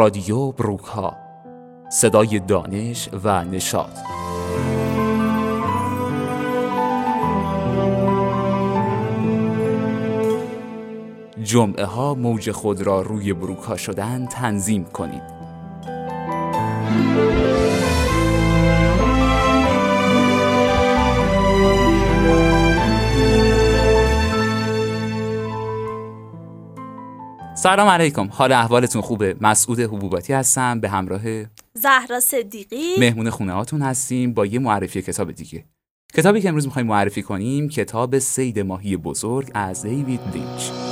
رادیو بروک ها صدای دانش و نشاد جمعه ها موج خود را روی بروک ها شدن تنظیم کنید. سلام علیکم. حال احوالتون خوبه؟ مسعود حبوباتی هستم. به همراه زهرا صدیقی. مهمون خونه هاتون هستیم با یه معرفی کتاب دیگه. کتابی که امروز می‌خوایم معرفی کنیم کتاب سید ماهی بزرگ از دیوید لینچ.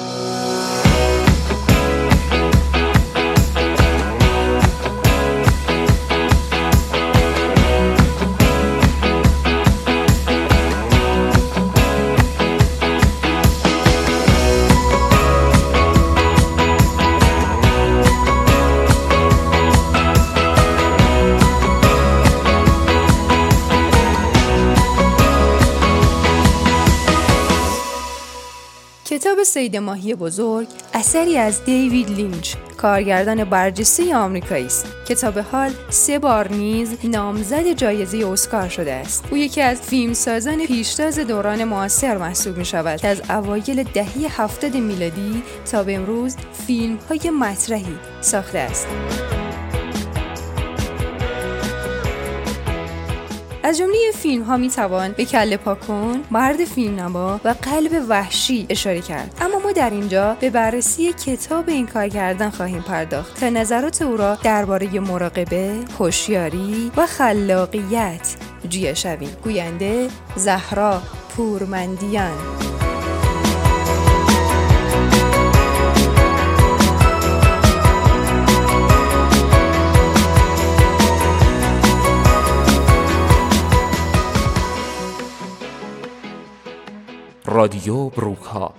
کتاب سید ماهی بزرگ اثری از دیوید لینچ کارگردان برجسته آمریکایی است. کتاب حال سه بار نیز نامزد جایزه اسکار شده است. او یکی از فیلمسازان پیشتاز دوران معاصر محسوب می شود. که از اوایل دهه هفتاد میلادی تا به امروز فیلم های مطرحی ساخته است. از جمله فیلم ها می توان به کل پاکون، مرد فیلم نما و قلب وحشی اشاره کرد. اما ما در اینجا به بررسی کتاب این کارگردان خواهیم پرداخت تا نظرات او را درباره مراقبه، هوشیاری و خلاقیت جویا شویم. گوینده زهرا پورمندیان رادیو بروک ها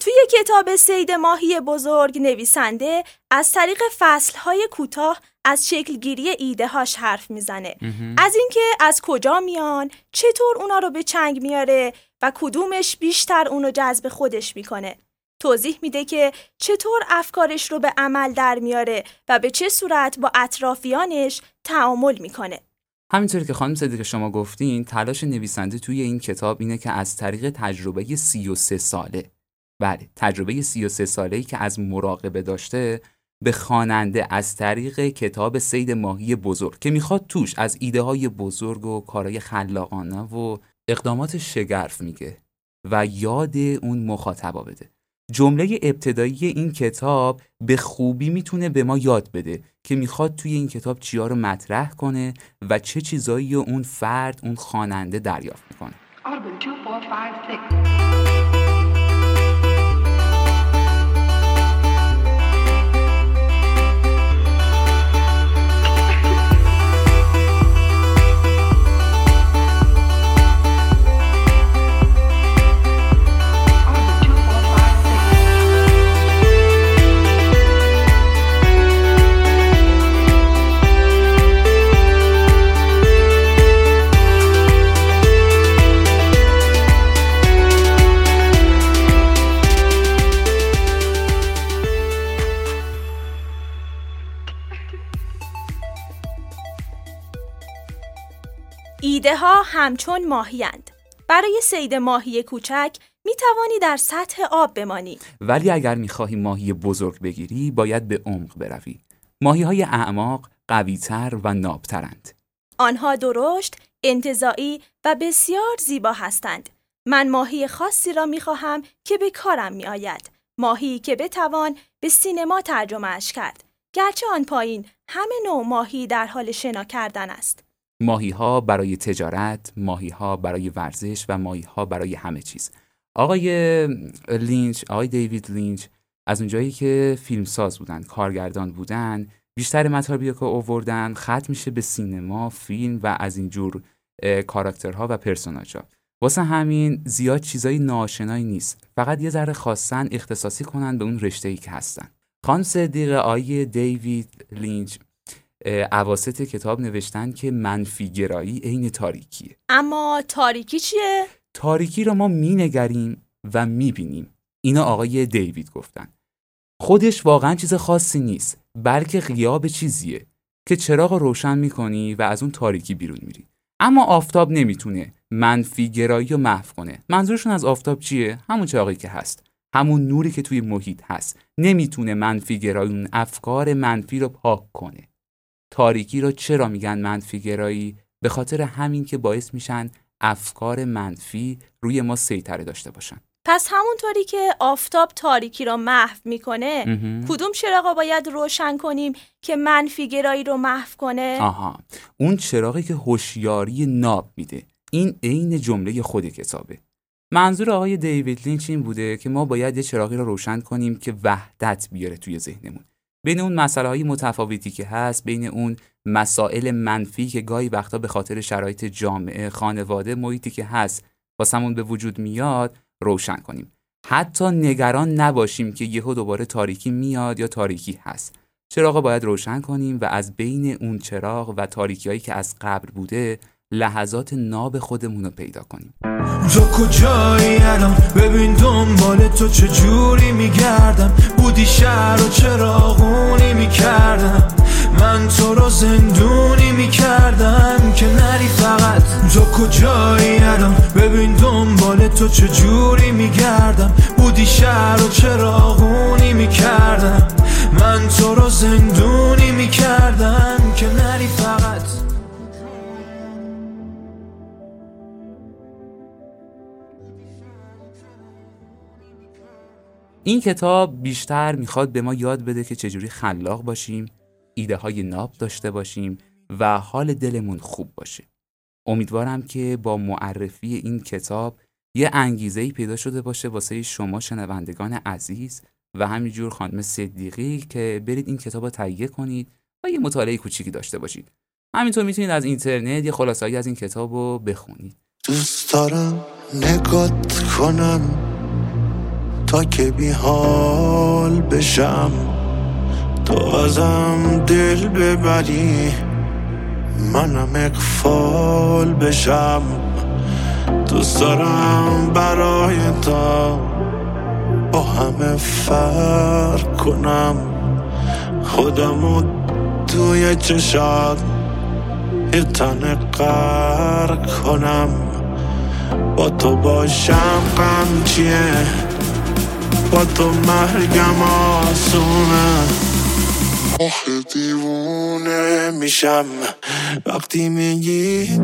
توی کتاب سید ماهی بزرگ نویسنده از طریق فصلهای کوتاه از شکلگیری ایده هاش حرف می‌زنه. از اینکه از کجا میان چطور اونا رو به چنگ میاره و کدومش بیشتر اونو جذب خودش می‌کنه. توضیح میده که چطور افکارش رو به عمل در میاره و به چه صورت با اطرافیانش تعامل می‌کنه. همینطوری که خانم صدیق شما گفتین تلاش نویسنده توی این کتاب اینه که از طریق تجربه 33 ساله بله تجربه 33 ساله ای که از مراقبه داشته به خواننده از طریق کتاب سید ماهی بزرگ که می‌خواد توش از ایده های بزرگ و کارهای خلاقانه و اقدامات شگرف میگه و یاد اون مخاطبا بده. جمله ابتدایی این کتاب به خوبی می‌تونه به ما یاد بده که می‌خواد توی این کتاب چیا رو مطرح کنه و چه چیزایی اون فرد اون خواننده دریافت می‌کنه. همچون ماهیند. برای سید ماهی کوچک می توانی در سطح آب بمانی. ولی اگر می خواهی ماهی بزرگ بگیری باید به عمق بروی. ماهی های اعماق قویتر و نابترند. آنها درشت، انتظاعی و بسیار زیبا هستند. من ماهی خاصی را می خواهم که به کارم می آید. ماهی که بتوان به سینما ترجمهش کرد. گرچه آن پایین همه نوع ماهی در حال شنا کردن است. ماهی ها برای تجارت، ماهی ها برای ورزش و ماهی ها برای همه چیز. آقای لینچ، آقای دیوید لینچ از اونجایی که فیلمساز بودن، کارگردان بودن، بیشتر مطالبی که اووردن ختم میشه به سینما، فیلم و از اینجور کاراکترها و پرسوناژا. واسه همین زیاد چیزای ناشنایی نیست. فقط یه ذره خواستن اختصاصی کنن به اون رشته که هستن. خانم صدیق آقای دیوید لینچ عواست کتاب نوشتن که منفی گرایی عین تاریکیه. اما تاریکی چیه؟ تاریکی را ما مینگریم و می‌بینیم. اینا آقای دیوید گفتن. خودش واقعا چیز خاصی نیست بلکه غیاب چیزیه که چراغ روشن می‌کنی و از اون تاریکی بیرون میری. اما آفتاب نمی‌تونه منفی گرایی رو محو کنه. منظورشون از آفتاب چیه؟ همون چراغی که هست. همون نوری که توی محیط هست. نمی‌تونه منفی گرایی اون افکار منفی رو پاک کنه. تاریکی رو چرا میگن منفی گرایی به خاطر همین که باعث میشن افکار منفی روی ما سیطره داشته باشن. پس همونطوری که آفتاب تاریکی را محو می‌کنه کدوم چراغا باید روشن کنیم که منفی گرایی رو محو کنه؟ آها. اون چراغی که هوشیاری ناب میده. این عین جمله خود کتابه. منظور آقای دیوید لینچ این بوده که ما باید یه چراغی رو روشن کنیم که وحدت بیاره توی ذهنمون. بین اون مسئله های متفاوتی که هست بین اون مسائل منفی که گاهی وقتا به خاطر شرایط جامعه خانواده محیطی که هست واسمون به وجود میاد روشن کنیم. حتی نگران نباشیم که یهو دوباره تاریکی میاد یا تاریکی هست. چراغ باید روشن کنیم و از بین اون چراغ و تاریکی هایی که از قبل بوده لحظات ناب خودمون رو پیدا کنیم. تو کجایی الان؟ ببین دنبال تو چجوری میگردم؟ بودی شهر و چراغونی می‌کردم؟ من تو رو زندونی می‌کردم که نری فقط. تو کجایی الان؟ ببین دنبال تو چجوری میگردم؟ بودی شهر و چراغونی می‌کردم؟ من تو رو زندونی این کتاب بیشتر می‌خواد به ما یاد بده که چجوری خلاق باشیم ایده های ناب داشته باشیم و حال دلمون خوب باشه. امیدوارم که با معرفی این کتاب یه انگیزه ای پیدا شده باشه واسه شما شنوندگان عزیز و همینجور خانم صدیقی که برید این کتاب رو تهیه کنید و یه مطالعه کوچیکی داشته باشید. همینطور می‌تونید از اینترنت یه خلاصایی از این کتاب رو بخونید. دوست دارم نگات کنم. تا که بی حال بشم. تو ازم دل ببری منم اقفال بشم. دوست دارم برای تا با همه فرق کنم. خودمو توی چشات یه تن کنم. با تو باشم غم با تو مرگم آسونه آخه دیوونه میشم وقتی میگی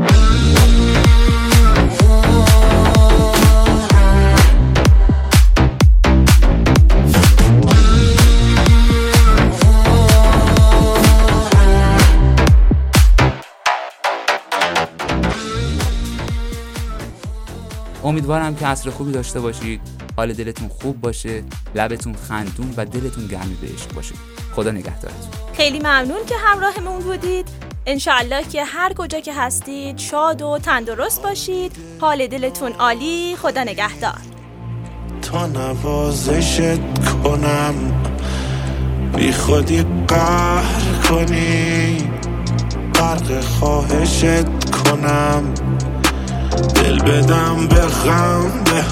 امیدوارم که عصر خوبی داشته باشید. حال دلتون خوب باشه لبتون خندون و دلتون گرمی به عشق باشه. خدا نگهدارتون. خیلی ممنون که همراهمون بودید. انشالله که هر کجا که هستید شاد و تندرست باشید. حال دلتون عالی. خدا نگهدار. تا نوازشت کنم بی خودی قهر کنی. غرق خواهشت کنم. دل بدم به غم به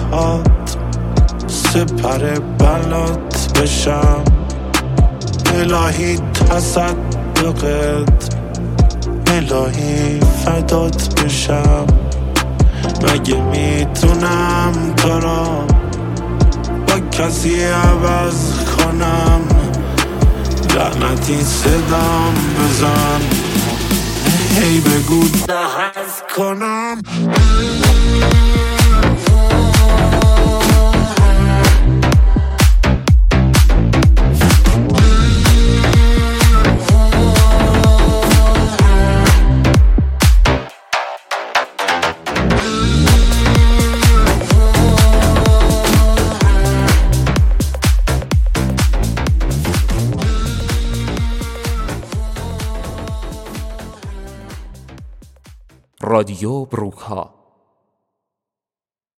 سپر بلات بشم. الهی تصدقت الهی فدات بشم. مگه می‌تونم تو را با کسی عوض کنم. لعنتی صدام بزن. هی بگو دهز کنم. رادیو بروک